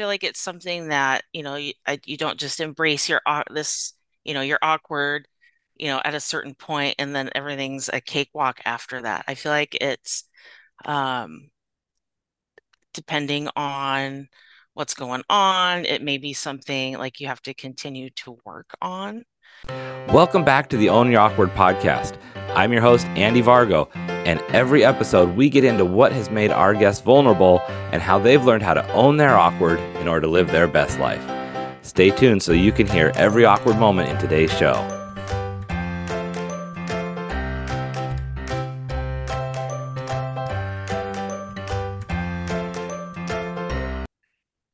feel like it's something that, you know, you, I, you don't just embrace your au- this, you know, you're awkward, you know, at a certain point and then everything's a cakewalk after that. I feel like it's um depending on what's going on, it may be something like you have to continue to work on. Welcome back to the Own Your Awkward podcast. I'm your host, Andy Vargo, and every episode we get into what has made our guests vulnerable and how they've learned how to own their awkward in order to live their best life. Stay tuned so you can hear every awkward moment in today's show.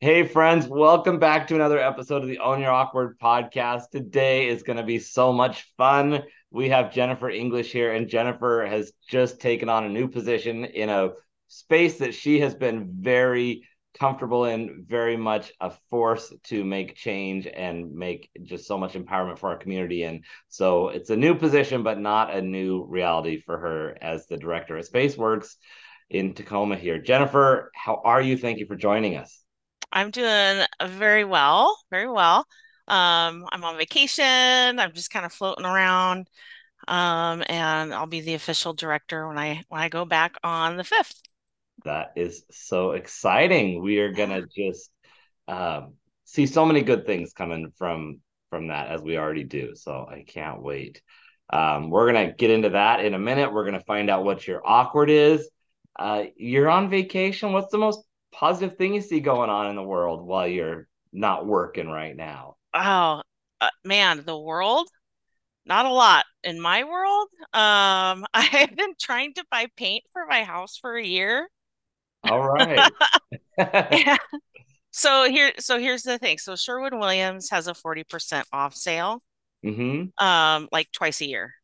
Hey, friends, welcome back to another episode of the Own Your Awkward podcast. Today is going to be so much fun. We have Jennifer English here, and Jennifer has just taken on a new position in a space that she has been very comfortable in, very much a force to make change and make just so much empowerment for our community. And so it's a new position, but not a new reality for her as the director of Spaceworks in Tacoma here. Jennifer, how are you? Thank you for joining us. I'm doing very well, very well. Um, I'm on vacation. I'm just kind of floating around. Um, and I'll be the official director when I when I go back on the 5th. That is so exciting. We are gonna just um, see so many good things coming from from that as we already do. So I can't wait. Um, we're gonna get into that in a minute. We're gonna find out what your awkward is. Uh, you're on vacation. What's the most positive thing you see going on in the world while you're not working right now? Oh, uh, man, the world, not a lot in my world. Um, I've been trying to buy paint for my house for a year. All right. Yeah. So here, so here's the thing. So Sherwin Williams has a 40% off sale, mm-hmm. um, like twice a year.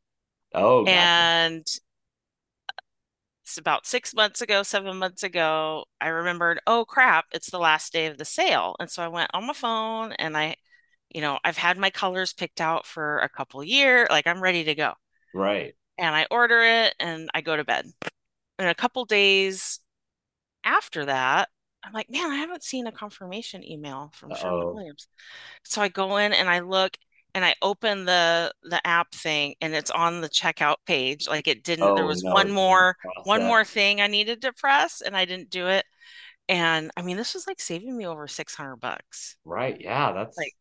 Oh, gotcha. And it's about six months ago, seven months ago, I remembered, oh crap, it's the last day of the sale. And so I went on my phone and I, you know, I've had my colors picked out for a couple years, like I'm ready to go. Right. And I order it and I go to bed. And a couple days after that, I'm like, man, I haven't seen a confirmation email from Sherwin Williams. So I go in and I look and I open the the app thing and it's on the checkout page. Like it didn't, oh, there was no, one more one more thing I needed to press and I didn't do it. And I mean, this was like saving me over 600 bucks. Right. Yeah, that's Like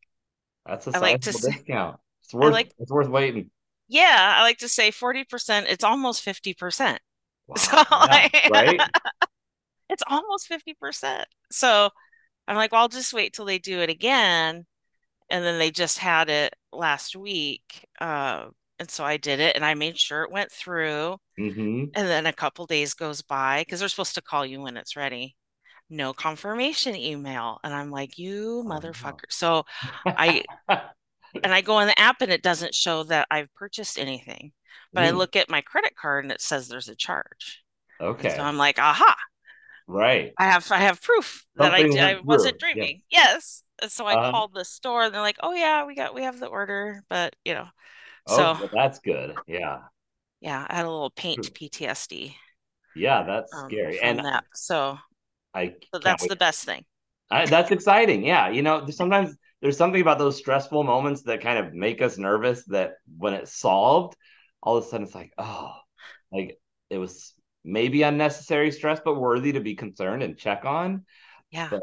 that's a I like to say, discount. It's worth like, it's worth waiting. yeah, I like to say 40%, it's almost 50%. So Wow. Yeah. like, Right. it's almost 50%. So I'm like, well, I'll just wait till they do it again. And then they just had it last week. Uh, and so I did it and I made sure it went through. hmm And then a couple days goes by because they're supposed to call you when it's ready. No confirmation email. And I'm like, you Oh motherfucker. So I and I go in the app and it doesn't show that I've purchased anything. But I Hmm. look at my credit card and it says there's a charge. And so I'm like, aha, Right. I have I have proof that I Something I wasn't through. Dreaming. Yes. And so I Uh, called the store and they're like, "Oh yeah, we got we have the order." But, you know, oh, so well, that's good. Yeah. yeah, I had a little paint PTSD Yeah, that's um scary. And that. So, I so that's wait. the best thing. I, that's exciting. Yeah. You know, there's sometimes there's something about those stressful moments that kind of make us nervous that when it's solved, all of a sudden it's like, oh, like it was maybe unnecessary stress, but worthy to be concerned and check on. Yeah. But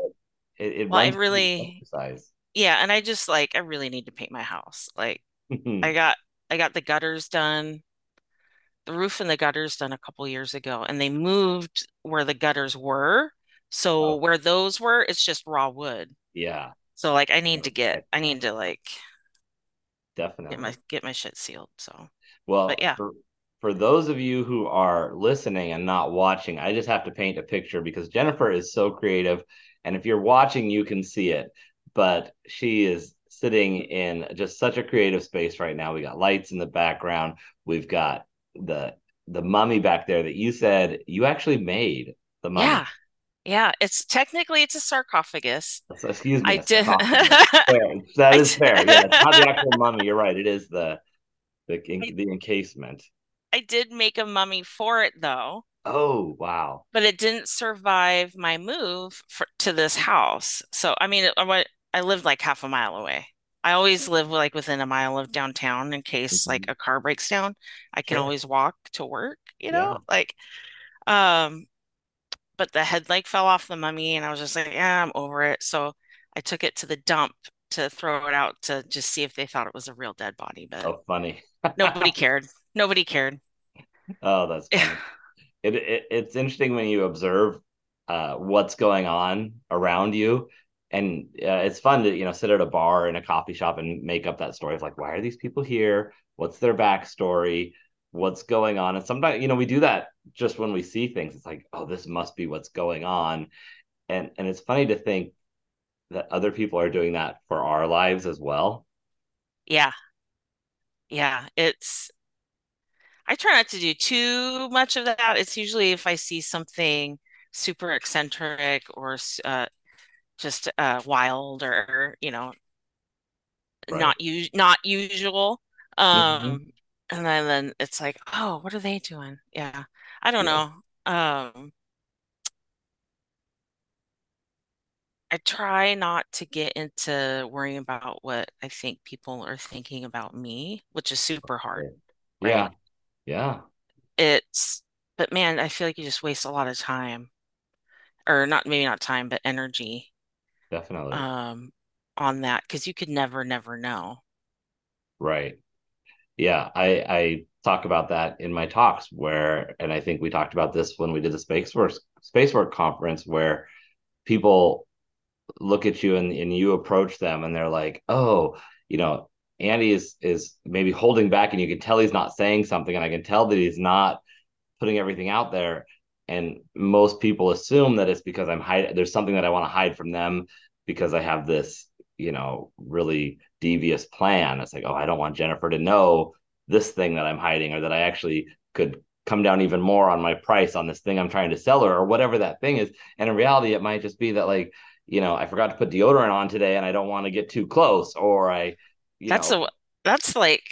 it, it Well, I runs through the really exercise. yeah, and I just like I really need to paint my house. Like mm-hmm. I got I got the gutters done, the roof and the gutters done a couple years ago, and they moved where the gutters were. So Oh, where those were, it's just raw wood. yeah. So like I need to get I need to like definitely get my get my shit sealed. So, but Well, yeah. for for those of you who are listening and not watching, I just have to paint a picture because Jennifer is so creative. And if you're watching, you can see it. But she is sitting in just such a creative space right now. We got lights in the background. We've got the the mummy back there that you said you actually made the mummy. Yeah. Yeah, it's technically it's a sarcophagus. Excuse me, I did that is Fair. That I is fair. Yeah, it's not the actual mummy. You're right. It is the the the encasement. I did make a mummy for it though. Oh, wow. but it didn't survive my move for, to this house. So, I mean, I, I lived like half a mile away. I always live like within a mile of downtown in case like Mhm. a car breaks down. I can Sure. always walk to work, you know? Yeah. Like, um, but the head like fell off the mummy and I was just like, yeah, I'm over it. So I took it to the dump to throw it out to just see if they thought it was a real dead body, but Oh, funny. nobody cared. Nobody cared. Oh, that's funny. It, it it's interesting when you observe uh, what's going on around you, and uh, it's fun to you know sit at a bar in a coffee shop and make up that story of like, why are these people here? What's their backstory? What's going on? And sometimes you know we do that just when we see things. It's like, oh, this must be what's going on, and and it's funny to think that other people are doing that for our lives as well. Yeah. Yeah. It's I try not to do too much of that. It's usually if I see something super eccentric or uh, just uh, wild or, you know, Right. not us not usual. hmm Um, and then, then it's like, oh, what are they doing? Yeah. I don't Yeah. know. Um, I try not to get into worrying about what I think people are thinking about me, which is super hard, Yeah. Yeah. It's, but man, I feel like you just waste a lot of time. or not maybe not time, but energy Definitely. um on that because you could never, never know. Right. Yeah, I I talk about that in my talks where, and I think we talked about this when we did the Space Work Space Work conference, where people look at you and, and you approach them and they're like, oh, you know, Andy is is maybe holding back and you can tell he's not saying something and I can tell that he's not putting everything out there. And most people assume that it's because I'm hiding. There's something that I want to hide from them because I have this, you know, really devious plan. It's like, oh, I don't want Jennifer to know this thing that I'm hiding, or that I actually could come down even more on my price on this thing I'm trying to sell her, or whatever that thing is. And in reality, it might just be that like, you know, I forgot to put deodorant on today, and I don't want to get too close, or I, you That's know, a that's like,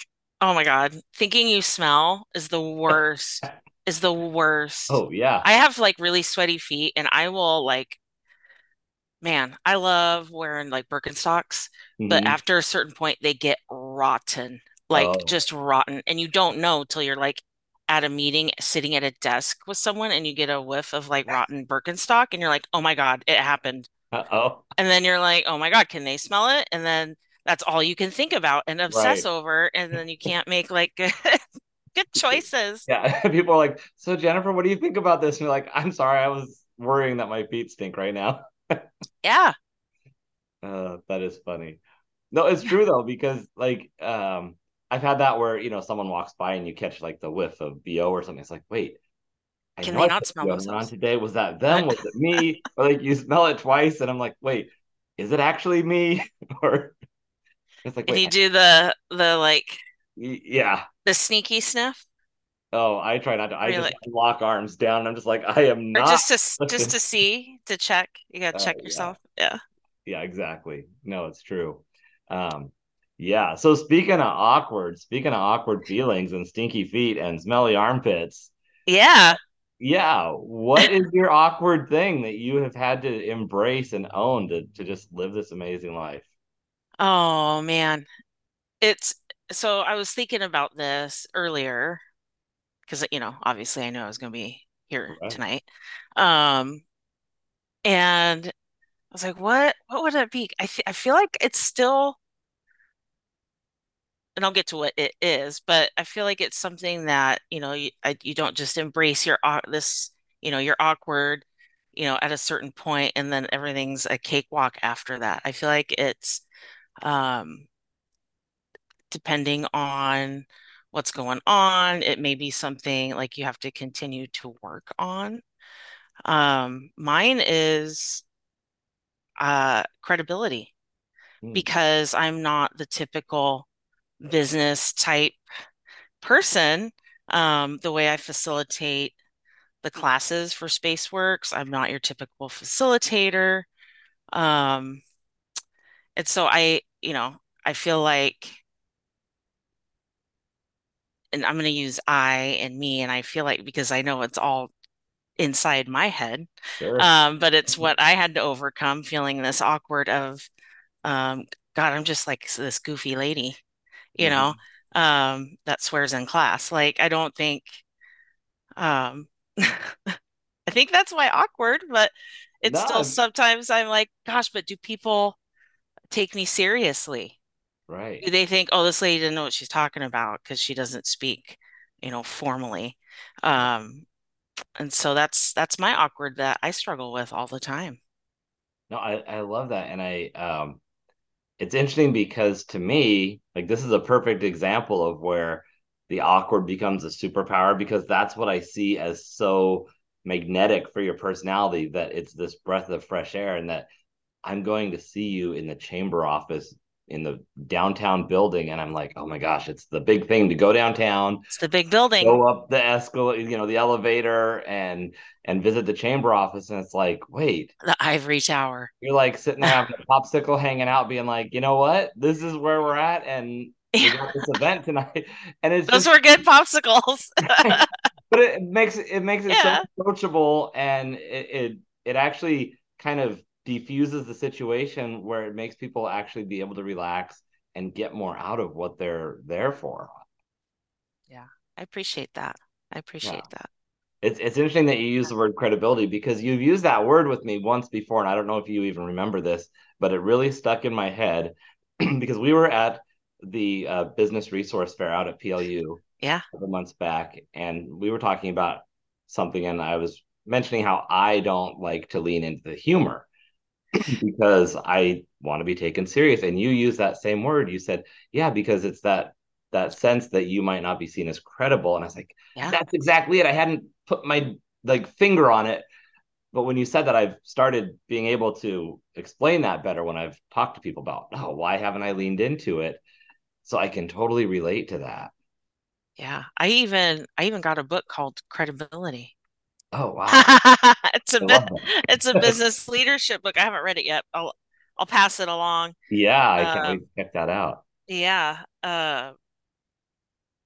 oh my God, thinking you smell is the worst, is the worst. oh yeah, I have like really sweaty feet and I will like, man, I love wearing like Birkenstocks, but mm-hmm. after a certain point they get rotten, like oh just rotten. And you don't know till you're like at a meeting sitting at a desk with someone and you get a whiff of like rotten Birkenstock and you're like, oh my God, it happened. Uh oh And then you're like, oh my God, can they smell it? And then that's all you can think about and obsess right over. And then you can't make like good, good choices. Yeah, people are like, "So Jennifer, what do you think about this?" And you're like, "I'm sorry, I was worrying that my feet stink right now." Yeah. Uh, that is funny. No, it's true though because like um, I've had that where you know someone walks by and you catch like the whiff of BO or something. It's like, wait, I can they not smell deodorant on today. Was that them? Was it me? Or like you smell it twice, and I'm like, wait, is it actually me? or it's like, And you do the, the like, yeah. the sneaky sniff Oh, I try not to. I you're just lock arms down. I'm just like, I am or not. just to, just to see, to check. You gotta Uh, check yeah. yourself. Yeah. Yeah, exactly. No, it's true. Um, yeah. So speaking of awkward, speaking of awkward feelings and stinky feet and smelly armpits, Yeah. yeah, what is your awkward thing that you have had to embrace and own to to just live this amazing life? Oh man. It's so I was thinking about this earlier because you know, obviously I know I was gonna be here Right. tonight. Um, and I was like, what what would it be? I I feel like it's still, and I'll get to what it is, but I feel like it's something that, you know, you I, you don't just embrace your au- this, you know, you're awkward, you know, at a certain point and then everything's a cakewalk after that. I feel like it's um depending on what's going on, it may be something like you have to continue to work on. Um, mine is uh credibility Hmm. because I'm not the typical business type person. Um, the way I facilitate the classes for SpaceWorks, I'm not your typical facilitator. Um, and so I, you know, I feel like, and I'm going to use I and me, and I feel like because I know it's all inside my head. Sure. Um, but it's what I had to overcome feeling this awkward of, um, God, I'm just like this goofy lady, you know, um, that swears in class. Like, I don't think, um, I think that's why awkward, but it's still sometimes I'm like, gosh, but do people take me seriously? Right. Do they think, oh, this lady didn't know what she's talking about because she doesn't speak, you know, formally? Um, and so that's that's my awkward that I struggle with all the time. No, I, I love that. And I um it's interesting because to me, like this is a perfect example of where the awkward becomes a superpower because that's what I see as so magnetic for your personality that it's this breath of fresh air and that I'm going to see you in the chamber office in the downtown building and I'm like, "Oh my gosh, it's the big thing to go downtown, It's the big building, go up the escalator, you know, the elevator and and visit the chamber office and it's like, "Wait, the ivory tower. you're like sitting there having a popsicle, hanging out, being like, you know what? This is where we're at, and we got this event tonight, and it's Those just, were good popsicles. but it makes it makes it so approachable, and it, it it actually kind of defuses the situation where it makes people actually be able to relax and get more out of what they're there for. Yeah. I appreciate that. I Yeah. appreciate that. It's it's interesting that you use the word credibility because you've used that word with me once before, and I don't know if you even remember this, but it really stuck in my head because we were at the uh, business resource fair out at PLU Yeah. a couple months back, and we were talking about something, and I was mentioning how I don't like to lean into the humor because I want to be taken serious. And you use that same word. You said, "Yeah," because it's that that sense that you might not be seen as credible. And I was like, Yeah. "That's exactly it." I hadn't put my like finger on it, but when you said that, I've started being able to explain that better when I've talked to people about, "Oh, why haven't I leaned into it?" So I can totally relate to that. Yeah. I even I even got a book called Credibility. Oh wow, It's a love it's a business leadership book. I haven't read it yet. I'll I'll pass it along. yeah, I can't wait Um, to check that out. yeah. Uh,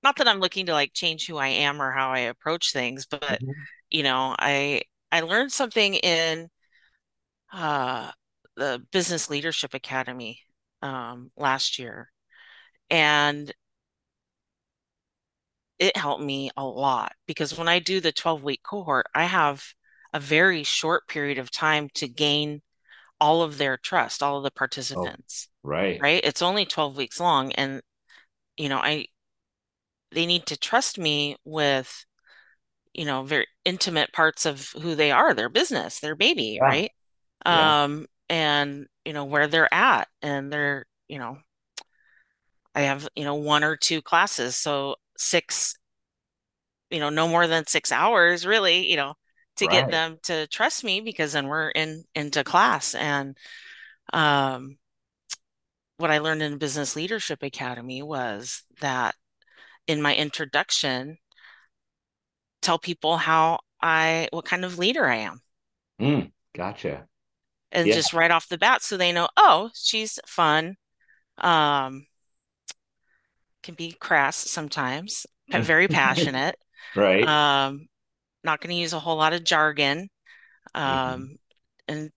not that I'm looking to like change who I am or how I approach things, but Mhm. you know, I I learned something in uh the Business Leadership Academy um last year, and it helped me a lot because when I do the 12 week cohort, I have a very short period of time to gain all of their trust, all of the Oh, participants, right. right? It's only 12 weeks long and you know, I they need to trust me with, you know, very intimate parts of who they are, their business, their baby, Yeah, right? yeah, Um and you know where they're at and they're, you know, I have, you know, one or two classes, so six you know, no more than six hours really, you know, to get them to trust me because then we're in into class. And um, what I learned in Business Leadership Academy was that in my introduction, tell people how I, what kind of leader I am. Mm, gotcha. And Yeah. just right off the bat, so they know, oh, she's fun, um, can be crass sometimes, but very passionate, Right. um, not going to use a whole lot of jargon, Mhm. um, and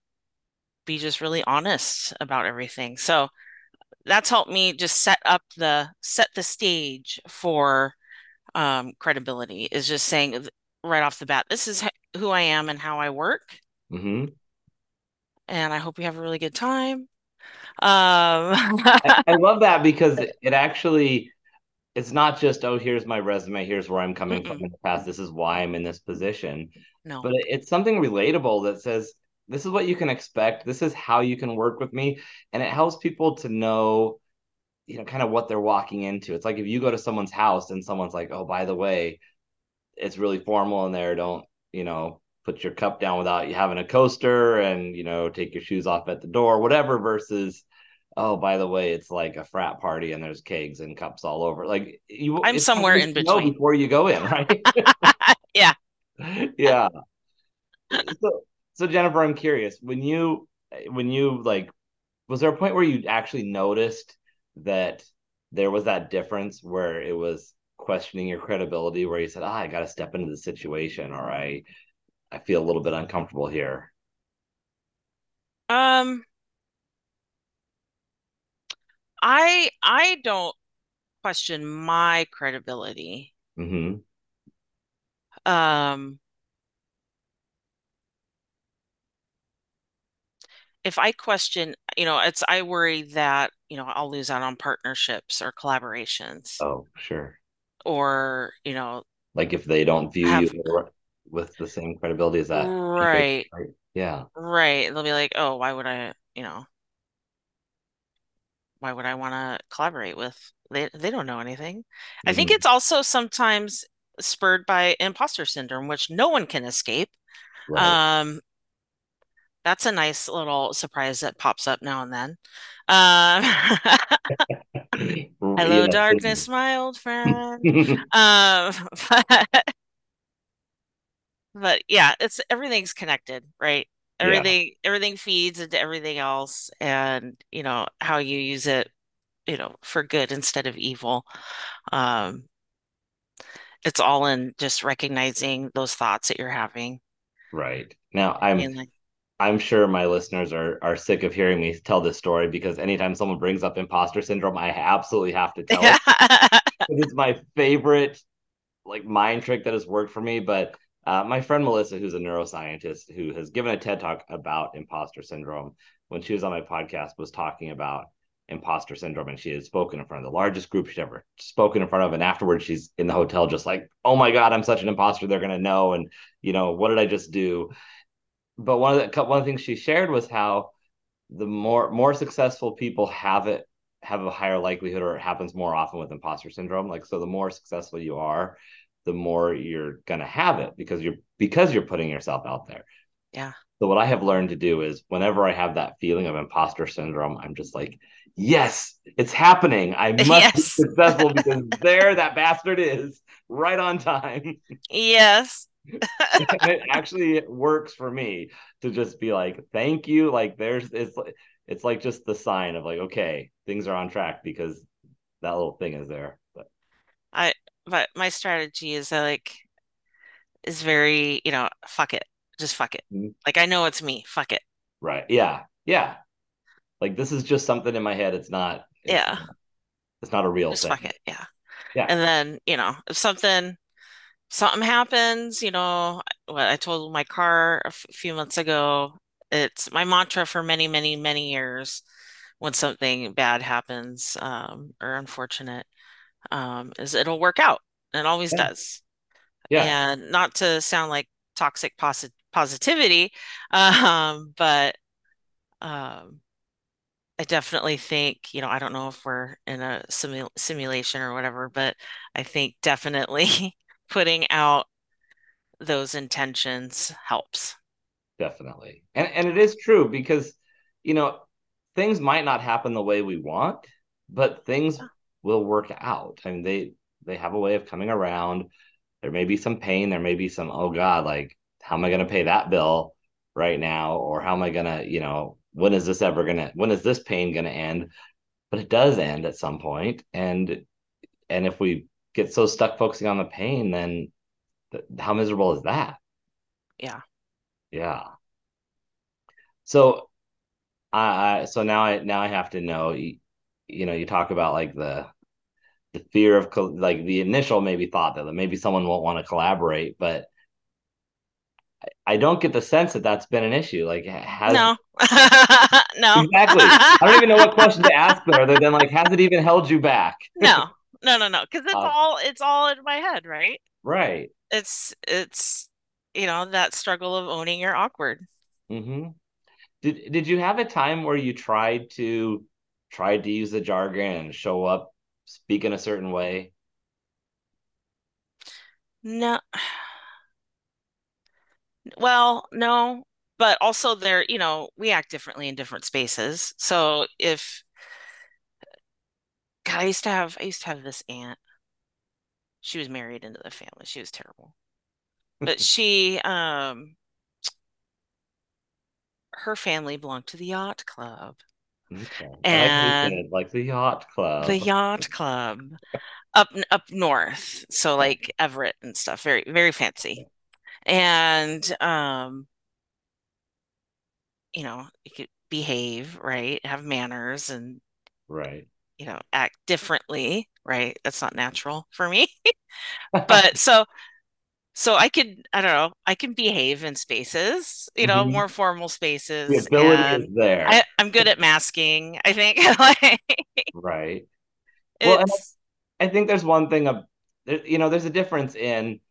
be just really honest about everything. So that's helped me just set up the set the stage for um, credibility is just saying right off the bat, this is who I am and how I work, Mhm. and I hope you have a really good time. Um, I, I love that because it actually it's not just oh here's my resume here's where I'm coming from mm-mm, in the past this is why I'm in this position. No, but it's something relatable that says this is what you can expect this is how you can work with me and it helps people to know you know kind of what they're walking into. It's like if you go to someone's house and someone's like oh by the way it's really formal in there don't you know put your cup down without you having a coaster and you know take your shoes off at the door whatever versus oh, by the way, it's like a frat party and there's kegs and cups all over. Like you, I'm somewhere in between. before you go in, right? Yeah. yeah. So, so Jennifer, I'm curious when you, when you like, was there a point where you actually noticed that there was that difference where it was questioning your credibility, where you said, "Ah, I got to step into the situation," or I, I feel a little bit uncomfortable here. Um, I I don't question my credibility. hmm Um, if I question, you know, it's I worry that, you know, I'll lose out on partnerships or collaborations Oh, sure. or, you know, Like if they don't view have you with the same credibility as that right? Yeah. right. They'll be like, "Oh, why would I, you know, why would I want to collaborate with they they don't know anything." I think hmm it's also sometimes spurred by imposter syndrome, which no one can escape. Right. Um, that's a nice little surprise that pops up now and then. Um, hello, know, darkness, my old friend. Um, but, but yeah, it's everything's connected, right? Yeah, Everything everything feeds into everything else, and you know how you use it, you know, for good instead of evil. Um, it's all in just recognizing those thoughts that you're having. right. Now I'm And like, I'm sure my listeners are are sick of hearing me tell this story because anytime someone brings up imposter syndrome, I absolutely have to tell it. It's my favorite like mind trick that has worked for me. But uh, my friend Melissa, who's a neuroscientist who has given a TED talk about imposter syndrome, when she was on my podcast, was talking about imposter syndrome, and she had spoken in front of the largest group she'd ever spoken in front of. And afterwards, she's in the hotel, just like, "Oh my god, I'm such an imposter. They're gonna know." And you know, what did I just do? But one of the one of the things she shared was how the more more successful people have it have a higher likelihood or it happens more often with imposter syndrome like so the more successful you are the more you're going to have it because you're because you're putting yourself out there. Yeah. so what i have learned to do is whenever i have that feeling of imposter syndrome i'm just like yes it's happening. I must be successful because there that bastard is right on time. Yes. it actually works for me to just be like thank you. Like there's it's it's like just the sign of like okay things are on track because that little thing is there. But I but my strategy is I like is very, you know, fuck it. Just fuck it. mm, Like I know it's me. Fuck it. right yeah yeah like this is just something in my head it's not it's Yeah. it's not a real Just fuck it. Yeah. yeah And then, you know, if something something happens, you know, what I told my car a f- few months ago, it's my mantra for many, many, many years when something bad happens, um, or unfortunate, um, is it'll work out. It always yeah does. yeah And not to sound like toxic posi positivity, um, but um, I definitely think, you know, I don't know if we're in a simu simulation or whatever, but I think definitely putting out those intentions helps. definitely and and it is true because you know things might not happen the way we want but things will work out. I mean they they have a way of coming around. There may be some pain. There may be some oh god like how am i going to pay that bill right now? Or how am i going to you know when is this ever going to when is this pain going to end? But it does end at some point. And and if we get so stuck focusing on the pain then th- how miserable is that? Yeah. yeah. So i, I so now i now i have to know you, know you talk about like the the fear of co- like the initial maybe thought that maybe someone won't want to collaborate but I don't get the sense that that's been an issue. Like, has No. No. exactly? I don't even know what question to ask there, other than like, has it even held you back? No. No, no, no. Because it's Uh, all it's all in my head, right? right. It's it's you know that struggle of owning your awkward. hmm Did Did you have a time where you tried to tried to use the jargon and show up, speak in a certain way? No. Well, no, but also there, you know, we act differently in different spaces. So if God, I used to have I used to have this aunt. She was married into the family. She was terrible. But she um her family belonged to the yacht club. Okay, I like And said like the yacht club. the yacht club up up north. So like Everett and stuff. Very very fancy. and um, you know, you could behave, right? Have manners and, Right. you know, act differently, right? That's not natural for me. But so so I could, I don't know, I can behave in spaces, you know, Mhm. more formal The spaces ability is and I there. I'm good at masking. I think Right. Well, and I think there's one thing of, you know, there's a difference in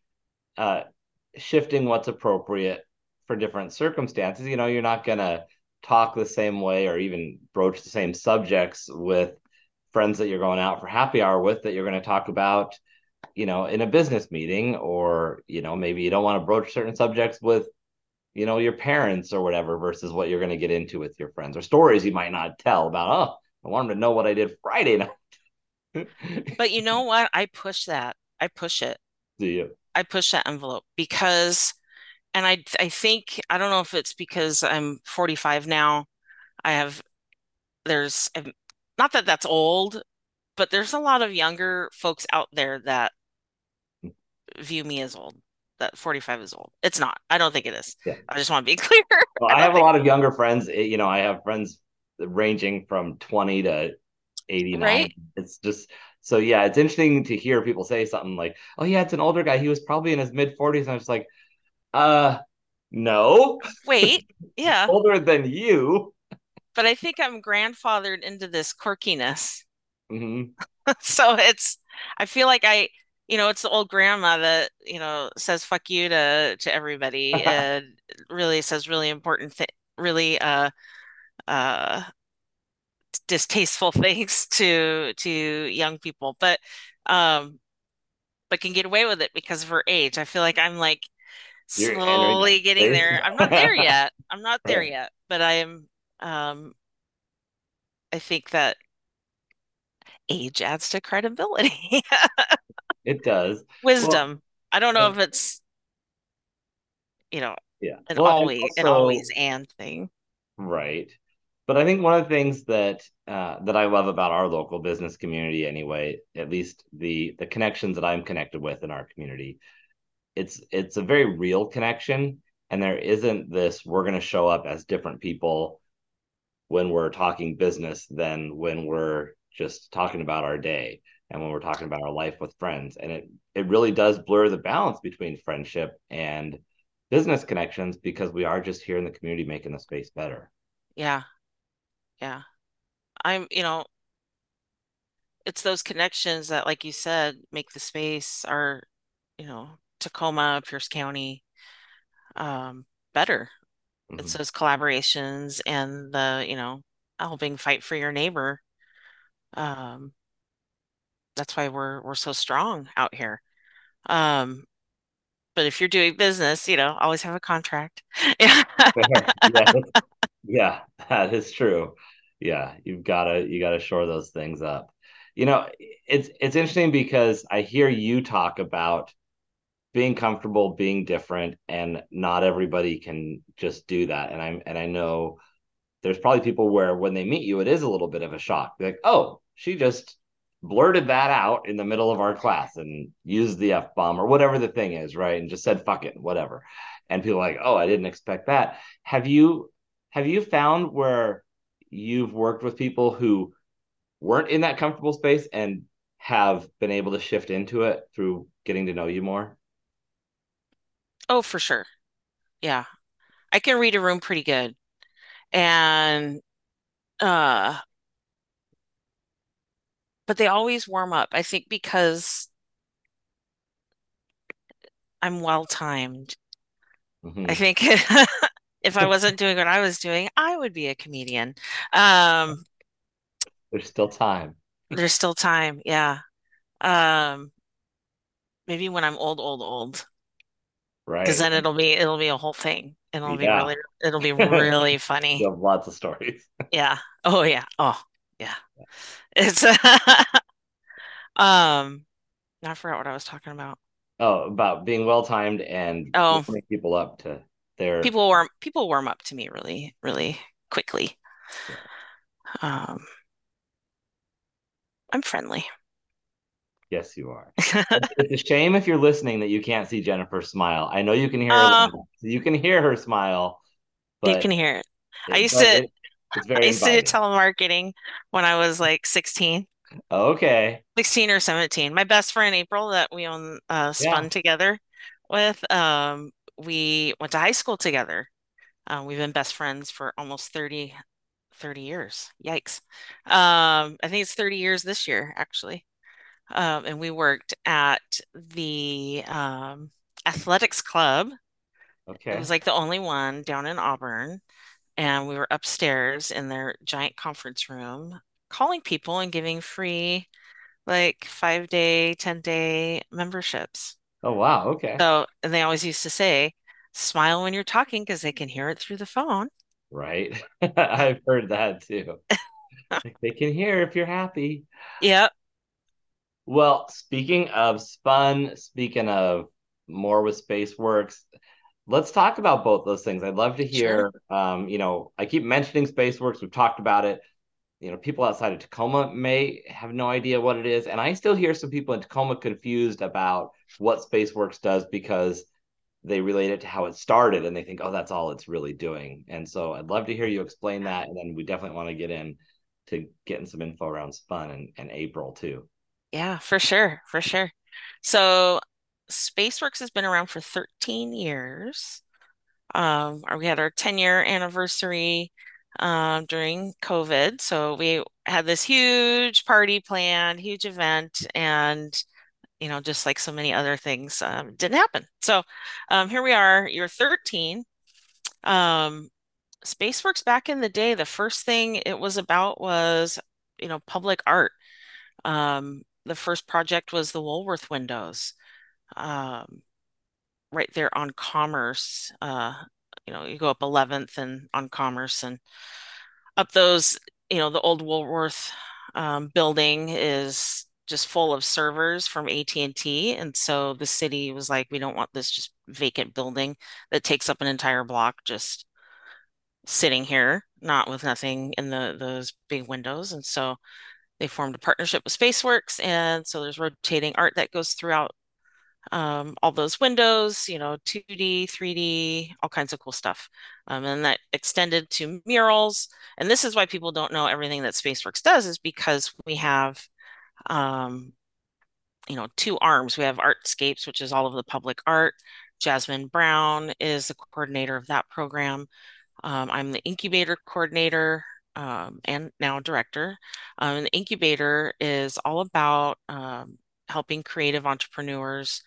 uh, shifting what's appropriate for different circumstances. You know, you're not going to talk the same way or even broach the same subjects with friends that you're going out for happy hour with that you're going to talk about, you know, in a business meeting, or, you know, maybe you don't want to broach certain subjects with, you know, your parents or whatever versus what you're going to get into with your friends or stories you might not tell about, oh, I want them to know what I did Friday night. but you know what? I push that. I push it. Do you? I push that envelope because and I I think I don't know if it's because I'm 45 now. I have there's um, not that that's old, but there's a lot of younger folks out there that view me as old, that 45 is old. It's not. I don't think it is. Yeah. I just want to be clear. Well, I I have a lot of younger friends. Eh, You know, I have friends ranging from 20 to 89. right? It's just so yeah, it's interesting to hear people say something like, "Oh yeah, it's an older guy. He was probably in his mid 40s." And I was like, "Uh, no, Wait, yeah. older than you." But I think I'm grandfathered into this quirkiness. Hmm So it's, I feel like I, you know, it's the old grandma that, you know, says fuck you to to everybody and really says really important thing, really uh uh distasteful things to to young people. But um but can get away with it because of her age. I feel like I'm like You're slowly getting there. I'm not there yet. I'm not there yet, but I am um I think that age adds to credibility. It does. Well, Wisdom. I don't know if it's, you know, yeah. an Well, always an always and thing. Right. But I think one of the things that uh, that I love about our local business community, anyway, at least the the connections that I'm connected with in our community, it's it's a very real connection, and there isn't this we're going to show up as different people when we're talking business than when we're just talking about our day and when we're talking about our life with friends, and it it really does blur the balance between friendship and business connections because we are just here in the community making the space better. Yeah, yeah. I'm, you know, it's those connections that, like you said, make the space our, you know, Tacoma, Pierce County, um, better. It's Mhm. those collaborations and the, you know, helping fight for your neighbor. Um, that's why we're we're so strong out here. Um, but if you're doing business, you know, always have a contract. Yeah. Yeah, that is true. Yeah, you've gotta you gotta shore those things up. You know, it's it's interesting because I hear you talk about being comfortable, being different, and not everybody can just do that. And I'm and I know there's probably people where when they meet you, it is a little bit of a shock. Like, oh, she just blurted that out in the middle of our class and used the F bomb or whatever the thing is, right? And just said fuck it, whatever. And people like, oh, I didn't expect that. Have you have you found where you've worked with people who weren't in that comfortable space and have been able to shift into it through getting to know you more? Oh, for sure. Yeah. I can read a room pretty good. And uh but they always warm up. I think because I'm well timed. I Mm-hmm. think if I wasn't doing what I was doing, I would be a comedian. Um There's still time, there's still time. Yeah. Um maybe when I'm old, old, old. Right. Because then it'll be it'll be a whole thing. It'll be really it'll be really funny. You have lots of stories. Yeah. Oh yeah. Oh yeah. It's um I forgot what I was talking about. Oh, about being well timed and Oh, people up to their people warm people warm up to me really, really quickly. yeah. Um, I'm friendly. Yes, you are. It's a shame if you're listening that you can't see Jennifer smile. I know you can hear her Uh, laugh. You can hear her smile, you can hear it. I used to it, it's I very used to do telemarketing when I was like 16, Okay. 16 or 17. My best friend April that we own uh Yeah. spun together with, um, we went to high school together. Uh, we've been best friends for almost 30 30 years. Yikes. Um, I think it's 30 years this year, actually. Um, and we worked at the um, athletics club. Okay. It was like the only one down in Auburn. And we were upstairs in their giant conference room calling people and giving free, like five day, 10 day memberships. Oh, wow. Okay. So, and they always used to say, smile when you're talking because they can hear it through the phone. Right. I've heard that too. Like they can hear if you're happy. Yep, Well, speaking of Spun, speaking of more with Spaceworks, let's talk about both those things. I'd love to sure. hear. Um, you know, I keep mentioning Spaceworks. We've talked about it. You know, people outside of Tacoma may have no idea what it is, and I still hear some people in Tacoma confused about what Spaceworks does because they relate it to how it started and they think, oh, that's all it's really doing. And so I'd love to hear you explain that, and then we definitely want to get in to getting some info around Spun and, and April too. Yeah, for sure, for sure. So SpaceWorks has been around for 13 years. Um, we had our 10 year anniversary um, during COVID. So we had this huge party planned, huge event, and you know, just like so many other things, um, didn't happen. So um, here we are, year 13. Um, SpaceWorks back in the day, the first thing it was about was, you know, public art. Um, the first project was the Woolworth windows, um, right there on Commerce. Uh, you know, you go up 11th and on Commerce and up those, you know, the old Woolworth um, building is just full of servers from AT&T. And so the city was like, we don't want this just vacant building that takes up an entire block just sitting here, not with nothing in the those big windows. And so they formed a partnership with SpaceWorks, and so there's rotating art that goes throughout um, all those windows, you know, 2D, 3D, all kinds of cool stuff. Um, and that extended to murals. And this is why people don't know everything that SpaceWorks does, is because we have, um, you know, two arms. We have Artscapes, which is all of the public art. Jasmine Brown is the coordinator of that program. Um, I'm the incubator coordinator um, and now director. Um, the incubator is all about helping creative entrepreneurs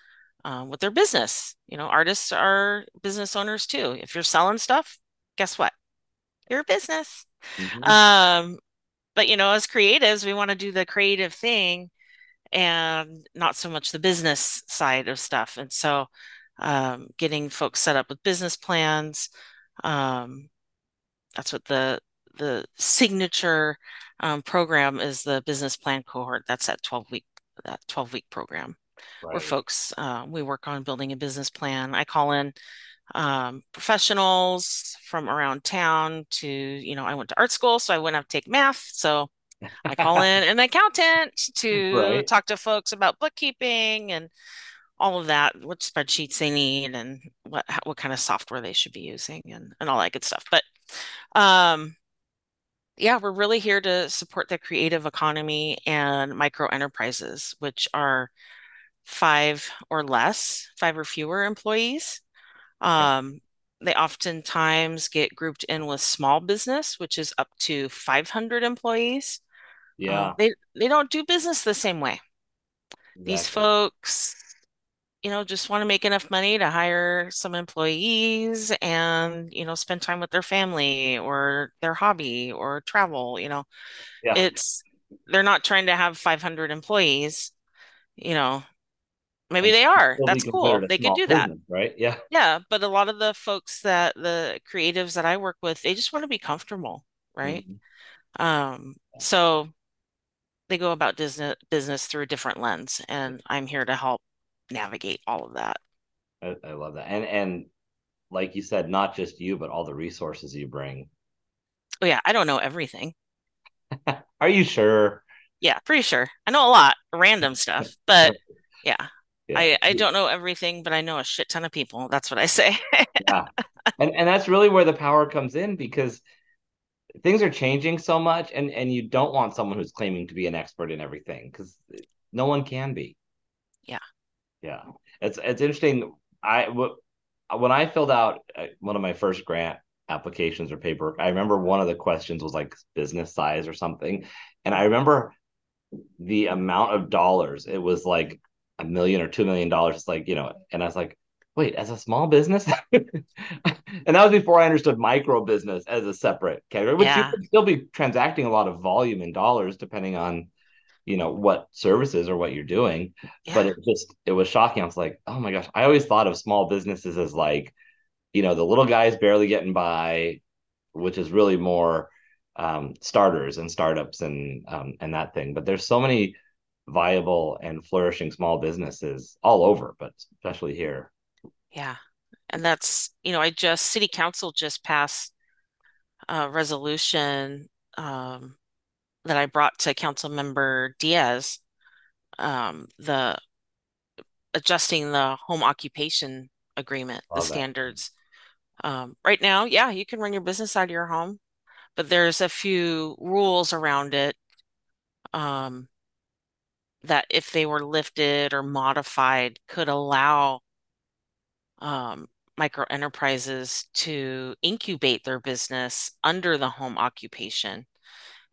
um, with their business. You know, artists are business owners too. If you're selling stuff, guess what? You're a business. Mm-hmm. Um, but you know, as creatives, we want to do the creative thing and not so much the business side of stuff. And so, um, getting folks set up with business plans. Um, that's what the the signature um, program is the business plan cohort. That's that 12 week that 12 week program where Right. folks uh, we work on building a business plan. I call in um, professionals from around town to, you know, I went to art school, so I went up to take math. So I call in an accountant to right. talk to folks about bookkeeping and all of that, what spreadsheets they need and what what kind of software they should be using and, and all that good stuff. But um, yeah, we're really here to support the creative economy and micro enterprises, which are five or less, five or fewer employees. Um, they oftentimes get grouped in with small business, which is up to 500 employees. Um, Yeah, they they don't do business the same way. These folks, you know, just want to make enough money to hire some employees and, you know, spend time with their family or their hobby or travel, you know. Yeah. It's they're not trying to have 500 employees, you know. Maybe they are. That's cool. They could do that. business, right? Yeah. Yeah, but a lot of the folks that the creatives that I work with, they just want to be comfortable, right? Mhm. Um, so they go about business business through a different lens, and I'm here to help navigate all of that. I, I love that. And and like you said, not just you, but all the resources you bring. Oh yeah, I don't know everything. Are you sure? Yeah, pretty sure. I know a lot, random stuff, but yeah. Yeah. I I don't know everything, but I know a shit ton of people. That's what I say. Yeah. And and that's really where the power comes in because things are changing so much and and you don't want someone who's claiming to be an expert in everything because no one can be. Yeah. Yeah. It's it's interesting. I when I filled out uh, one of my first grant applications or paperwork, I remember one of the questions was like business size or something. And I remember the amount of dollars. It was like a million or two million dollars. It's like, you know, and I was like, wait, as a small business? and that was before I understood micro business as a separate category, which yeah. you could still be transacting a lot of volume in dollars depending on, you know, what services or what you're doing. Yeah. But it just, it was shocking. I was like, oh my gosh, I always thought of small businesses as like, you know, the little guys barely getting by, which is really more um, starters and startups and um, and that thing. But there's so many viable and flourishing small businesses all over, but especially here. Yeah. And that's, you know, I just, city council just passed a resolution um, that I brought to council member Diaz, um, the adjusting the home occupation agreement, the standards. Um, right now, yeah, you can run your business out of your home, but there's a few rules around it um, that if they were lifted or modified could allow um, micro enterprises to incubate their business under the home occupation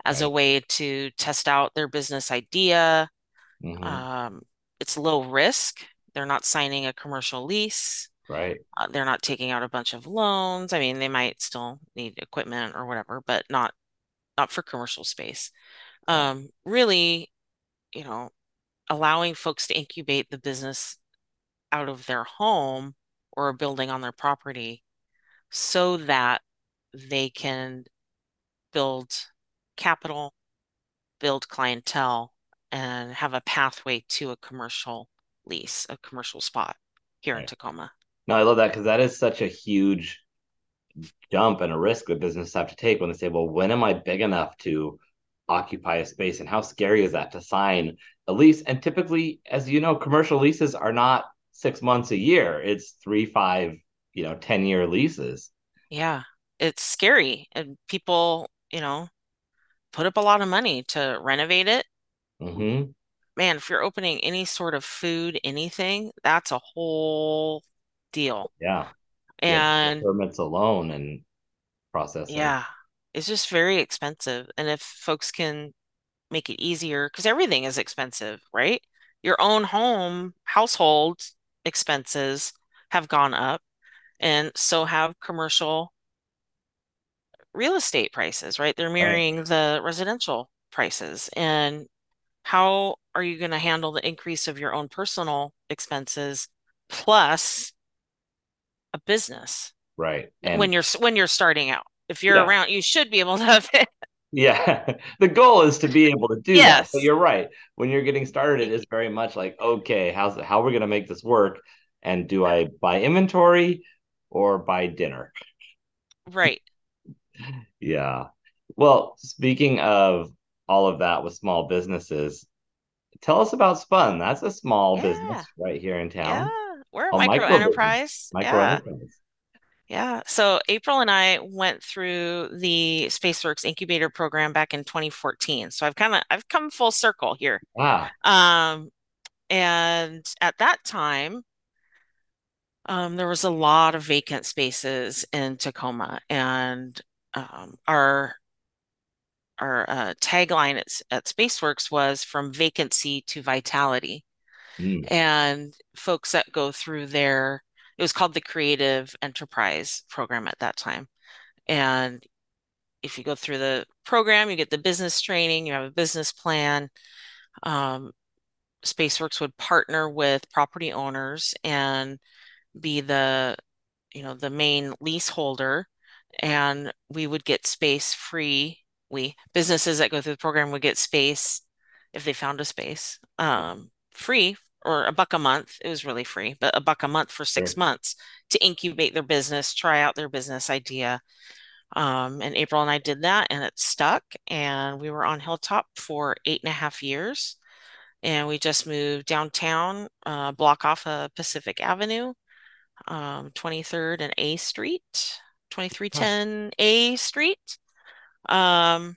as right. a way to test out their business idea. Mm-hmm. Um, it's low risk. They're not signing a commercial lease. Right. Uh, they're not taking out a bunch of loans. I mean, they might still need equipment or whatever, but not not for commercial space. Um, really, you know, allowing folks to incubate the business out of their home or a building on their property so that they can build capital, build clientele, and have a pathway to a commercial lease, a commercial spot here right. in Tacoma. No, I love that because that is such a huge jump and a risk that businesses have to take when they say, well, when am I big enough to occupy a space? And how scary is that to sign a lease? And typically, as you know, commercial leases are not six months a year. It's three, five, you know, 10 year leases. Yeah. It's scary. And people, you know, put up a lot of money to renovate it. Mm-hmm. Man, if you're opening any sort of food, anything, that's a whole deal. Yeah. And yeah, permits alone and processing. Yeah. It's just very expensive. And if folks can make it easier, because everything is expensive, right? Your own home, household expenses have gone up, and so have commercial real estate prices, right? They're mirroring right. the residential prices. And how are you going to handle the increase of your own personal expenses plus a business? Right. And when you're when you're starting out. If you're yeah. around, you should be able to have it. Yeah. The goal is to be able to do yes. that. But you're right. When you're getting started, it is very much like, okay, how's how we're we gonna make this work? And do I buy inventory or buy dinner? Right. yeah. Well, speaking of all of that with small businesses, tell us about Spun. That's a small yeah. business right here in town. Yeah. We're a, a micro, micro enterprise. Micro yeah. enterprise. Yeah. So April and I went through the SpaceWorks incubator program back in 2014. So I've kind of I've come full circle here. Wow. Um, and at that time, um, there was a lot of vacant spaces in Tacoma, and um, our our uh, tagline at, at SpaceWorks was from vacancy to vitality. Mm. And folks that go through their it was called the Creative Enterprise Program at that time. And if you go through the program, you get the business training, you have a business plan. Um, SpaceWorks would partner with property owners and be the, you know, the main leaseholder, and we would get space free. We businesses that go through the program would get space if they found a space um, free or a buck a month. It was really free, but a buck a month for six sure. months to incubate their business, try out their business idea. Um, and April and I did that, and it stuck. And we were on Hilltop for eight and a half years. And we just moved downtown, uh, block off of Pacific Avenue, um, 23rd and A Street, Huh. 2310 A Street. Um,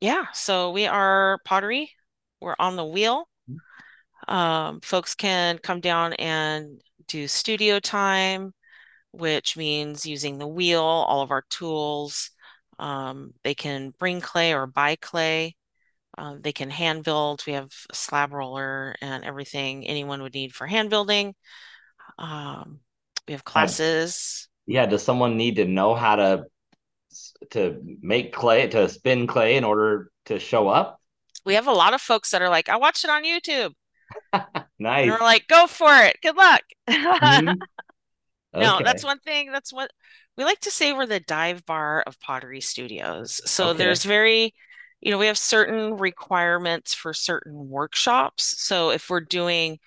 yeah, so we are pottery. We're on the wheel. Um, folks can come down and do studio time, which means using the wheel, all of our tools. Um, they can bring clay or buy clay. Uh, they can hand build. We have a slab roller and everything anyone would need for hand building. Um, we have classes. yeah, does someone need to know how to to make clay to spin clay in order to show up? We have a lot of folks that are like, I watched it on YouTube. And we're like, go for it. Good luck. Mhm. No, that's one thing. That's what we like to say we're the dive bar of pottery studios. So Okay. there's very, you know, we have certain requirements for certain workshops. So if we're doing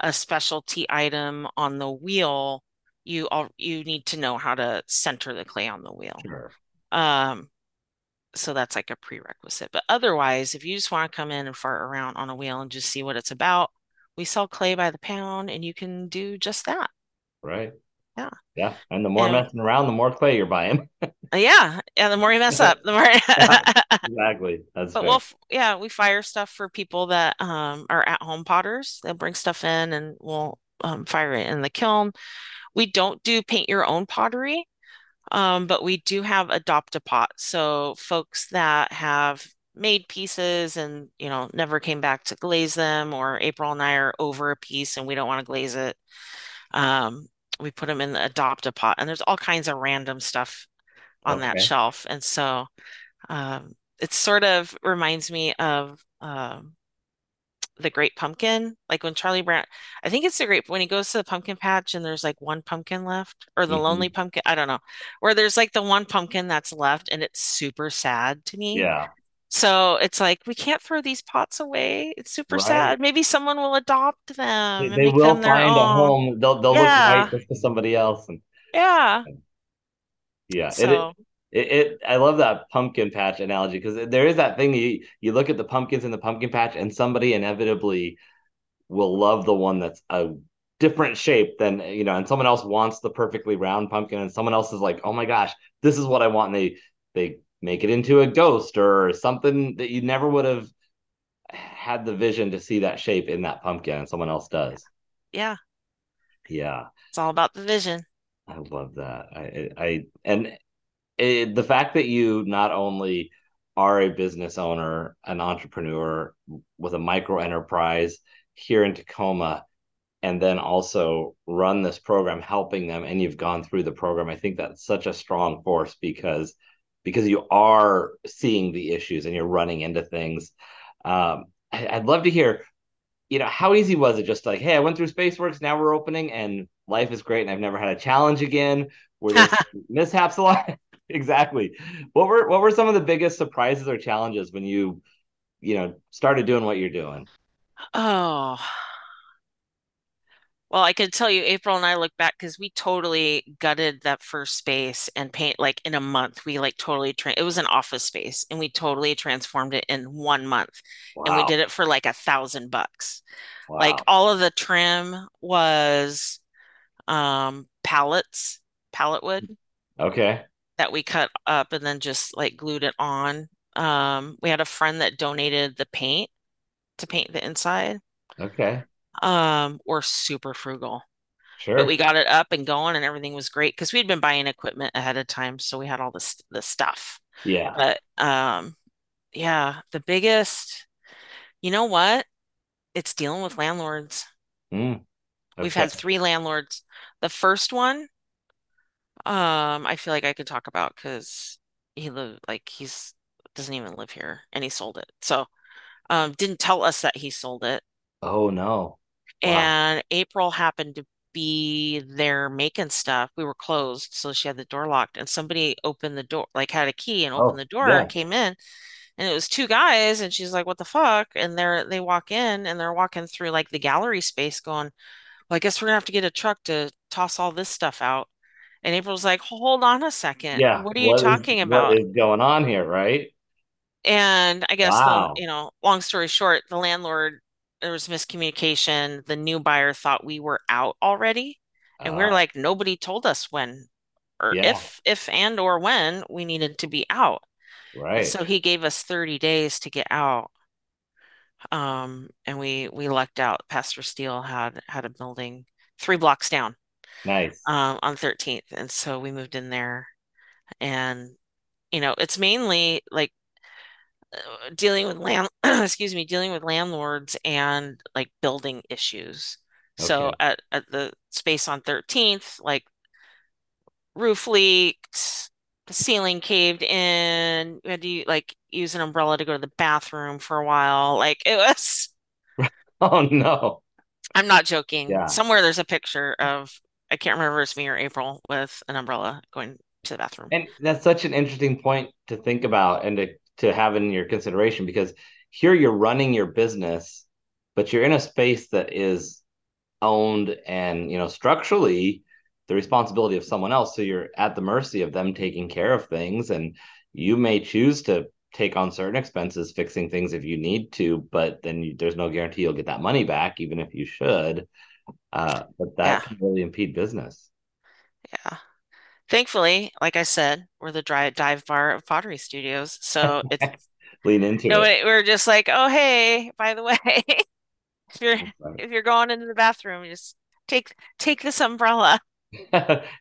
a specialty item on the wheel, you all you need to know how to center the clay on the wheel. Sure. Um, so that's like a prerequisite. But otherwise, if you just want to come in and fart around on a wheel and just see what it's about, we sell clay by the pound and you can do just that. Right. Yeah. Yeah. And the more And messing around, the more clay you're buying. Uh, Yeah, yeah. The more you mess up, the more. Yeah, exactly. That's But we'll, yeah, we fire stuff for people that um are at home potters. They'll bring stuff in, and we'll um, fire it in the kiln. We don't do paint your own pottery, um, but we do have adopt a pot. So folks that have made pieces and you know never came back to glaze them, or April and I are over a piece and we don't want to glaze it. Um, we put them in the adopt a pot, and there's all kinds of random stuff on that shelf. And so um, it sort of reminds me of um, the Great Pumpkin, like when Charlie Brown, I think it's the Great when he goes to the pumpkin patch and there's like one pumpkin left, or the Lonely hmm Pumpkin, I don't know, where there's like the one pumpkin that's left, and it's super sad to me. Yeah. So it's like we can't throw these pots away. It's super Right. sad. Maybe someone will adopt them and they them will find a home. They'll they'll look right Yeah, to somebody else. And yeah. yeah, it it, it I love that pumpkin patch analogy because there is that thing you you look at the pumpkins in the pumpkin patch and somebody inevitably will love the one that's a different shape than you know, and someone else wants the perfectly round pumpkin, and someone else is like, oh my gosh, this is what I want. And they they make it into a ghost or something that you never would have had the vision to see that shape in that pumpkin, and someone else does. yeah, Yeah, it's all about the vision. I love that. I I and it, the fact that you not only are a business owner, an entrepreneur with a micro enterprise here in Tacoma, and then also run this program helping them and you've gone through the program i think that's such a strong force because because you are seeing the issues and you're running into things. Um, I, would love to hear you know how easy was it just like hey i went through spaceworks now we're opening and life is great and i've never had a challenge again were there mishaps a lot exactly. What were what were some of the biggest surprises or challenges when you you know started doing what you're doing? Oh, well, I can tell you, April and I look back because we totally gutted that first space and paint like in a month. We like totally tra it was an office space and we totally transformed it in one month. And we did it for like a thousand bucks. Like all of the trim was um pallets, pallet wood. Okay that we cut up and then just like glued it on. Um, we had a friend that donated the paint to paint the inside. okay Um, we're super frugal. but we got it up and going and everything was great because we'd been buying equipment ahead of time, so we had all this the stuff. yeah But um yeah, the biggest, you know what? It's dealing with landlords. Mm, We've had three landlords. The first one, um, I feel like I could talk about because he lived like he's doesn't even live here and he sold it. So um didn't tell us that he sold it. Oh no. Wow. And April happened to be there making stuff. We were closed, so she had the door locked, and somebody opened the door, like had a key and opened Oh the door and came in. And it was two guys, and she's like, "What the fuck?" And they're they walk in and they're walking through like the gallery space, going, "Well, I guess we're gonna have to get a truck to toss all this stuff out." And April's like, hold on a second. Yeah. What are you What is talking what about? is going on here, right? And I guess the, you know, long story short, the landlord, there was miscommunication. The new buyer thought we were out already. And we're Uh, like, nobody told us when or yeah, if if and or when we needed to be out. Right. so he gave us 30 days to get out. Um, and we we lucked out. Pastor Steele had had a building three blocks down Nice. um, on 13th. And so we moved in there. And, you know, it's mainly like uh, dealing with land, excuse me, dealing with landlords and like building issues. So at, at the space on 13th, like roof leaked, the ceiling caved in. We had to like use an umbrella to go to the bathroom for a while. Like it was, Oh no. I'm not joking. Yeah. Somewhere there's a picture of, I can't remember if it's me or April with an umbrella going to the bathroom. And that's such an interesting point to think about and to, to have in your consideration because here you're running your business, but you're in a space that is owned and, you know, structurally the responsibility of someone else. So you're at the mercy of them taking care of things. And you may choose to take on certain expenses fixing things if you need to, but then you, there's no guarantee you'll get that money back, even if you should. Uh, but Yeah, that can really impede business. yeah. Thankfully, like I said, we're the dry dive bar of Pottery Studios. So it's Lean into it. nobody, we're just like, oh, hey, by the way, if you're if you're going into the bathroom, just take take this umbrella.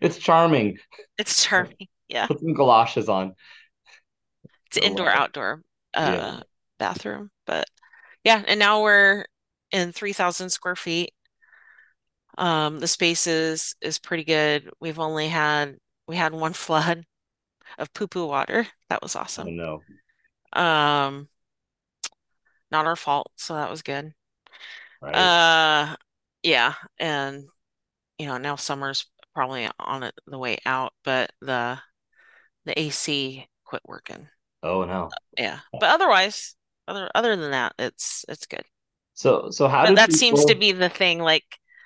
it's charming. It's charming. Yeah. Put some galoshes on. It's indoor it. outdoor Yeah. uh bathroom. But yeah, and now we're in 3,000 square feet. Um, the space is is pretty good. We've only had we had one flood of poo-poo water. That was awesome. Oh awesome. no. Um, not our fault, so that was good. Right. Uh, yeah, and you know, now summer's probably on it the way out, but the the AC quit working. Oh no. Yeah. But otherwise, other other than that, it's it's good. So so how that seems to be the thing, like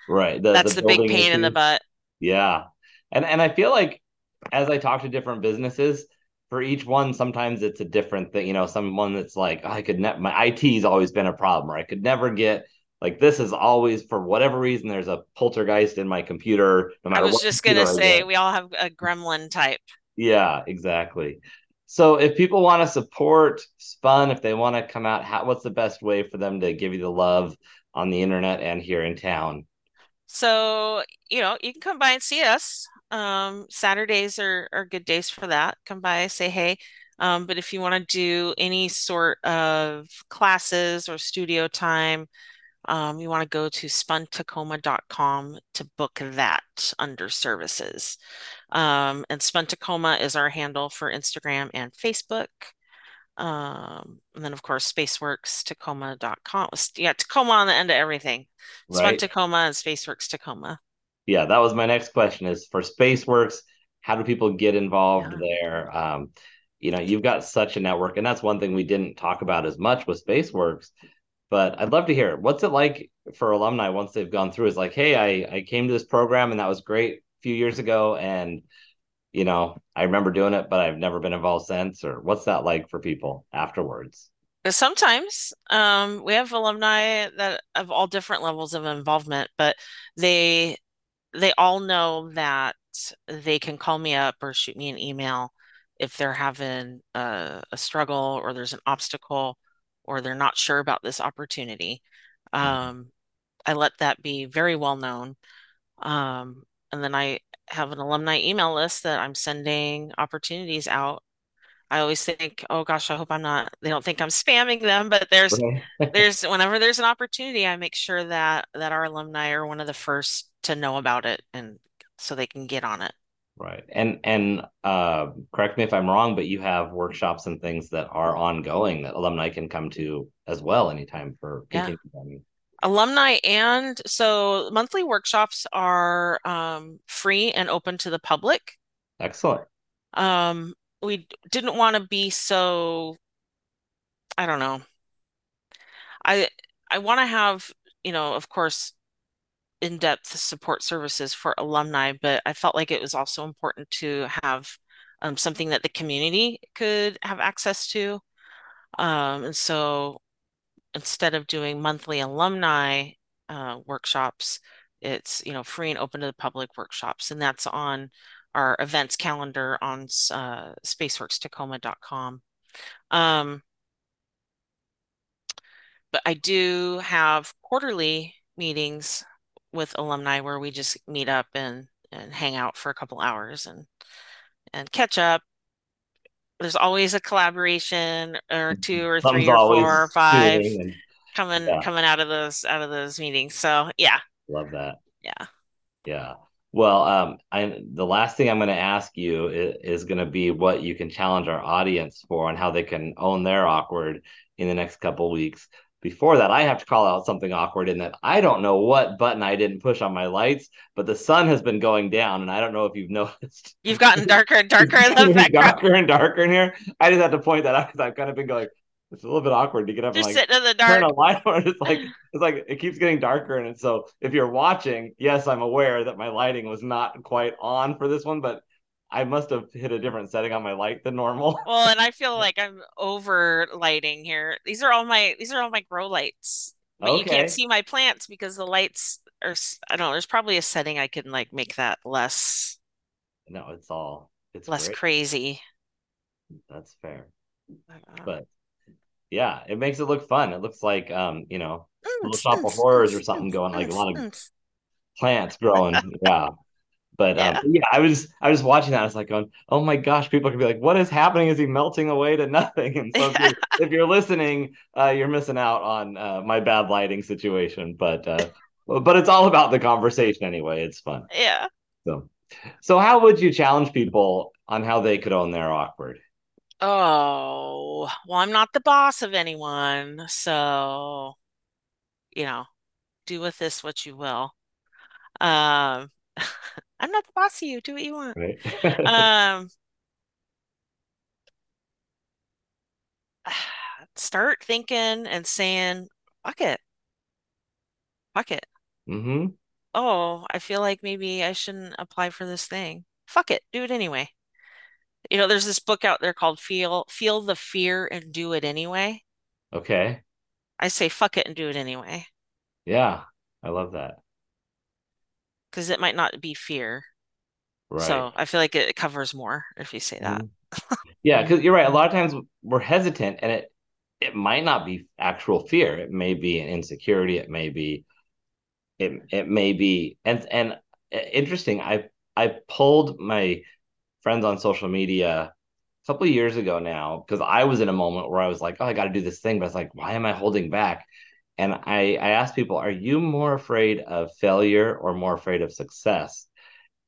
right the the that's the big building pain in the butt. Yeah. And and I feel like as I talk to different businesses, for each one, sometimes it's a different thing. You know, someone that's like, oh, I could never, my IT's always been a problem, or I could never get like this is always for whatever reason, there's a poltergeist in my computer, no I was just gonna say we all have a gremlin type. Yeah, exactly. So if people want to support Spun, if they want to come out, how, what's the best way for them to give you the love on the internet and here in town? So, you know, you can come by and see us. Um, Saturdays are, are good days for that. Come by, say hey. Um, but if you want to do any sort of classes or studio time, um, you want to go to spuntacoma.com to book that under services. Um, and Spun Tacoma is our handle for Instagram and Facebook. Um, and then of course Spaceworks Tacoma.com. Yeah, Tacoma on the end of everything. Spun Right? Tacoma and Spaceworks Tacoma. Yeah, that was my next question is for SpaceWorks, how do people get involved Yeah. there? Um, you know, you've got such a network, and that's one thing we didn't talk about as much with SpaceWorks, but I'd love to hear. What's it like for alumni once they've gone through? is like, hey, I, I came to this program and that was great a few years ago, and you know, I remember doing it, but I've never been involved since. Or what's that like for people afterwards? Sometimes um, we have alumni that of all different levels of involvement, but they they all know that they can call me up or shoot me an email if they're having a, a struggle or there's an obstacle or they're not sure about this opportunity. Um, I let that be very well known. Um, and then I have an alumni email list that I'm sending opportunities out. I always think, oh gosh, I hope I'm not, they don't think I'm spamming them, but there's there's whenever there's an opportunity, I make sure that that our alumni are one of the first to know about it and so they can get on it. Right. And and uh, correct me if I'm wrong, but you have workshops and things that are ongoing that alumni can come to as well anytime for Yeah. Alumni and so monthly workshops are um, free and open to the public. Excellent. Um, we didn't want to be so, I don't know. I I want to have, you know, of course, in-depth support services for alumni, but I felt like it was also important to have um, something that the community could have access to. Um, and so instead of doing monthly alumni uh, workshops, it's you know free and open to the public workshops, and that's on our events calendar on uh, spaceworkstacoma.com. Um, but I do have quarterly meetings with alumni where we just meet up and and hang out for a couple hours and and catch up. There's always a collaboration or two or three or four or five and coming yeah, coming out of those out of those meetings. So yeah, love that. yeah. Yeah. Well, um, I the last thing I'm going to ask you is, is going to be what you can challenge our audience for and how they can own their awkward in the next couple weeks. Before that, I have to call out something awkward in that I don't know what button I didn't push on my lights, but the sun has been going down, and I don't know if you've noticed. You've gotten darker and darker in the background. darker and darker in here. I just have to point that out because I've kind of been going. It's a little bit awkward to get up Just and like sitting in the dark. turn a light on. It's like it's like it keeps getting darker, and so if you're watching, yes, I'm aware that my lighting was not quite on for this one, but I must have hit a different setting on my light than normal. Well, and I feel like I'm over lighting here. These are all my these are all my grow lights. But you can't see my plants because the lights are I don't know, there's probably a setting I can like make that less No, it's all it's less great. crazy. That's fair. But yeah, it makes it look fun. It looks like um, you know, Little mm, Shop of mm, Horrors or mm, something mm, going, like a mm, lot of mm. plants growing. Yeah. But um, Yeah. yeah, I was I was watching that. I was like going, oh my gosh, people could be like, what is happening? Is he melting away to nothing? And so if you're if you're listening, uh, you're missing out on uh, my bad lighting situation. But uh, but it's all about the conversation anyway. It's fun. Yeah. So so how would you challenge people on how they could own their awkward? Oh, well, I'm not the boss of anyone, so, you know, do with this what you will. Um, I'm not the boss of you. Do what you want. Right. Um, start thinking and saying, fuck it, fuck it. mm-hmm. Oh, I feel like maybe I shouldn't apply for this thing. Fuck it, do it anyway. You know, there's this book out there called Feel Feel the Fear and Do It Anyway. Okay. I say fuck it and do it anyway, Yeah. I love that. Because it might not be fear. Right. So I feel like it covers more if you say that. Mhm. Yeah, because you're right. A lot of times we're hesitant, and it it might not be actual fear. It may be an insecurity. It may be it it may be and and uh, interesting. I I pulled my friends on social media a couple of years ago now because I was in a moment where I was like, oh, I got to do this thing, but it's like, why am I holding back? And I I asked people, are you more afraid of failure or more afraid of success?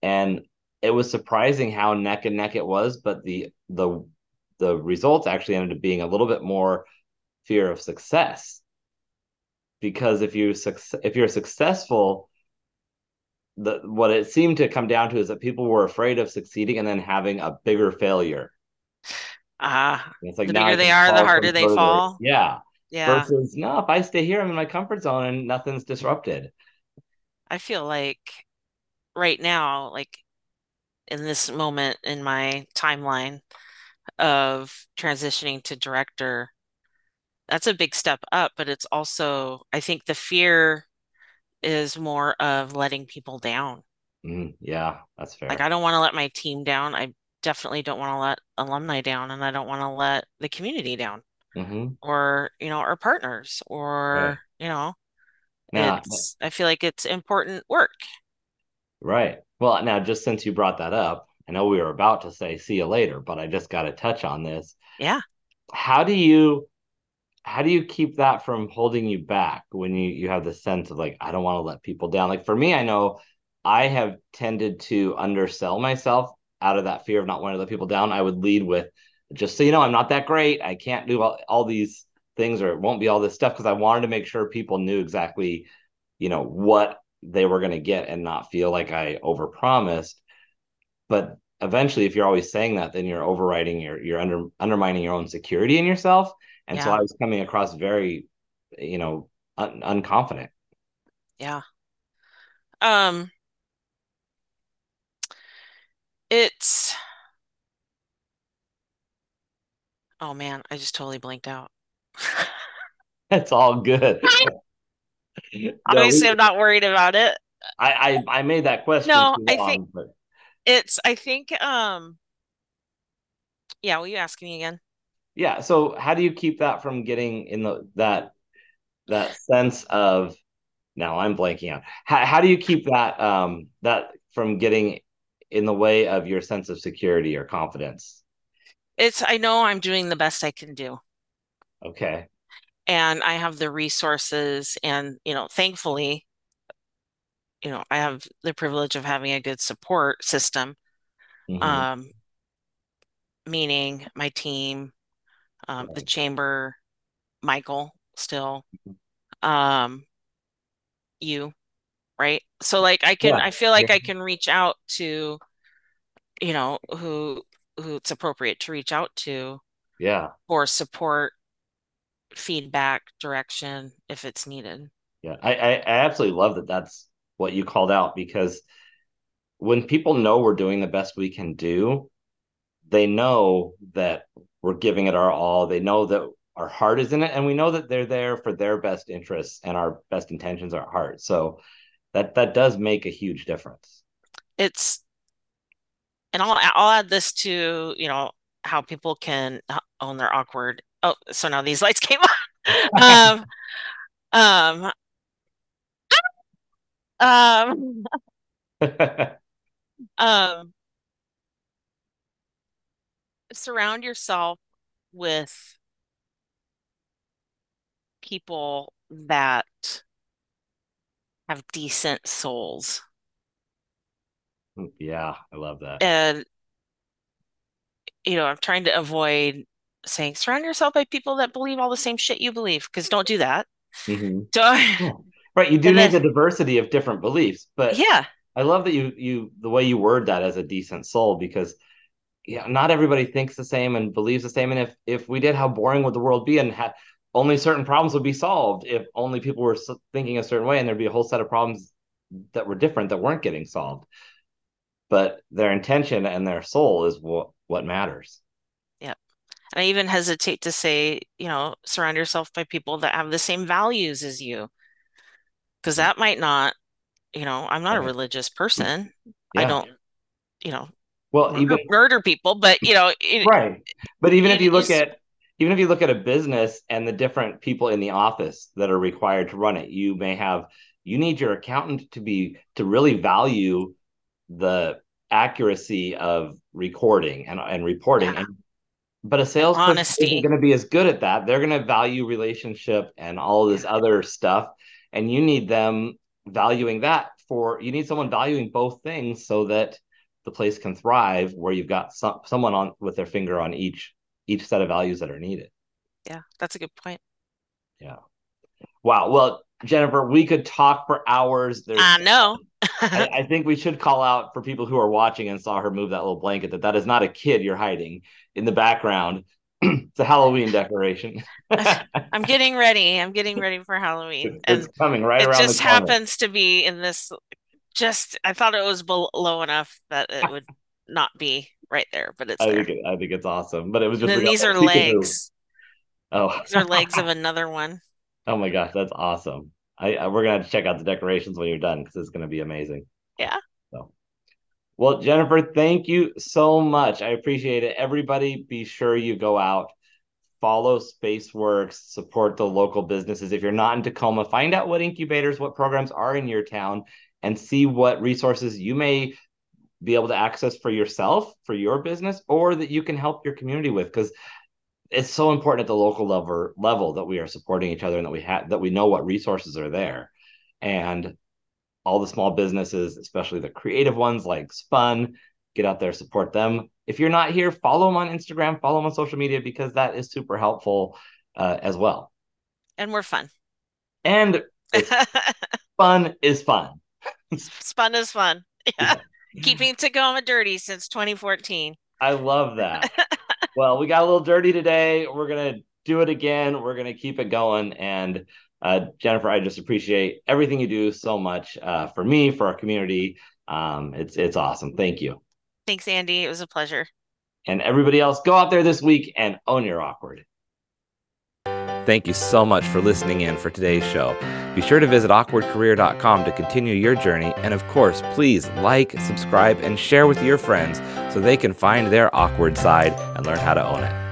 and it was surprising how neck and neck it was but the the the results actually ended up being a little bit more fear of success because if you if you're successful the what it seemed to come down to is that people were afraid of succeeding and then having a bigger failure Ah, it's like the bigger they are, the harder they further fall. yeah Yeah. versus no if I stay here I'm in my comfort zone and nothing's disrupted I feel like right now, like in this moment in my timeline of transitioning to director, that's a big step up, but it's also, I think the fear is more of letting people down. mm, yeah that's fair. Like, I don't want to let my team down. I definitely don't want to let alumni down, and I don't want to let the community down mm-hmm. or, you know, our partners right or, you know, now it's, I feel like it's important work. Right. Well, now, just since you brought that up, I know we were about to say see you later, but I just got to touch on this. Yeah. How do you how do you keep that from holding you back when you you have the sense of like I don't want to let people down? Like for me, I know I have tended to undersell myself out of that fear of not wanting to let people down. I would lead with just so you know, I'm not that great. I can't do all, all these things or it won't be all this stuff because I wanted to make sure people knew exactly, you know, what they were going to get and not feel like I overpromised. But eventually, if you're always saying that, then you're overriding your you're under undermining your own security in yourself. And so I was coming across very, you know, un- unconfident. Yeah. Um, it's oh man, I just totally blanked out. That's all good. No, Obviously, we, I'm not worried about it. I, I I made that question No, I think but it's I think um yeah, will you ask me again? yeah. So how do you keep that from getting in the that that sense of now I'm blanking out. How, how do you keep that um that from getting in the way of your sense of security or confidence? It's I know I'm doing the best I can do. Okay. And I have the resources and, you know, thankfully, you know, I have the privilege of having a good support system. hmm Um, meaning my team, um, the chamber, Michael still, um, you, right? So like I can Yeah. I feel Yeah. like I can reach out to, you know, who who it's appropriate to reach out to Yeah. for support, feedback, direction if it's needed. Yeah. I, I I absolutely love that. That's what you called out because when people know we're doing the best we can do, they know that we're giving it our all. They know that our heart is in it, and we know that they're there for their best interests and our best intentions are at heart. So that that does make a huge difference. It's and I'll I'll add this to, you know, how people can own their awkward. Oh, so now these lights came on. Um, um, um, um, surround yourself with people that have decent souls. Yeah, I love that. And, you know, I'm trying to avoid saying surround yourself by people that believe all the same shit you believe, because don't do that. hmm So, Yeah. Right. You do need then, the diversity of different beliefs, but yeah, I love that you you the way you word that as a decent soul because yeah, not everybody thinks the same and believes the same. And if if we did, how boring would the world be? And ha- only certain problems would be solved if only people were thinking a certain way, and there'd be a whole set of problems that were different that weren't getting solved. But their intention and their soul is what what matters. yeah. And I even hesitate to say, you know, surround yourself by people that have the same values as you, because that might not, you know, I'm not a religious person. I don't, you know, Well, even murder, murder people, but you know, it, right. But even if you you look at even if you look at a business and the different people in the office that are required to run it, you may have you need your accountant to be to really value the accuracy of recording and, and reporting. Yeah, and but a salesperson isn't going to be as good at that. They're going to value relationship and all this other stuff. And you need them valuing that for you need someone valuing both things so that the place can thrive where you've got some, someone on with their finger on each each set of values that are needed. Yeah, that's a good point. yeah. Wow. Well jennifer we could talk for hours I know. I, I, think we should call out for people who are watching and saw her move that little blanket that that is not a kid you're hiding in the background. it's a Halloween decoration. I'm getting ready. I'm getting ready for Halloween. it's And coming right it around It just happens to be in this just I thought it was low enough that it would not be right there, but it's I there. think it, I think it's awesome, but it was just like these a are legs. Oh, These are legs of another one. Oh my gosh, that's awesome. I, I we're gonna have to check out the decorations when you're done because it's gonna be amazing. Yeah. So, well, Jennifer, thank you so much. I appreciate it. Everybody, be sure you go out follow Spaceworks, support the local businesses. If you're not in Tacoma, find out what incubators, what programs are in your town, and see what resources you may be able to access for yourself, for your business, or that you can help your community with. Because it's so important at the local level level that we are supporting each other and that we have that we know what resources are there. And all the small businesses, especially the creative ones like Spun, get out there, support them. If you're not here, follow them on Instagram, follow them on social media because that is super helpful uh, as well. And we're fun. And fun is fun. Spun is fun. Yeah. Keeping Tacoma dirty since 2014. I love that. well, we got a little dirty today. We're going to do it again. We're going to keep it going. And Uh, Jennifer, I just appreciate everything you do so much uh, for me, for our community. Um, it's it's awesome. Thank you. Thanks, Andy. It was a pleasure. And everybody else, go out there this week and own your awkward. Thank you so much for listening in for today's show. Be sure to visit awkwardcareer.com to continue your journey. And of course, please like, subscribe, and share with your friends so they can find their awkward side and learn how to own it.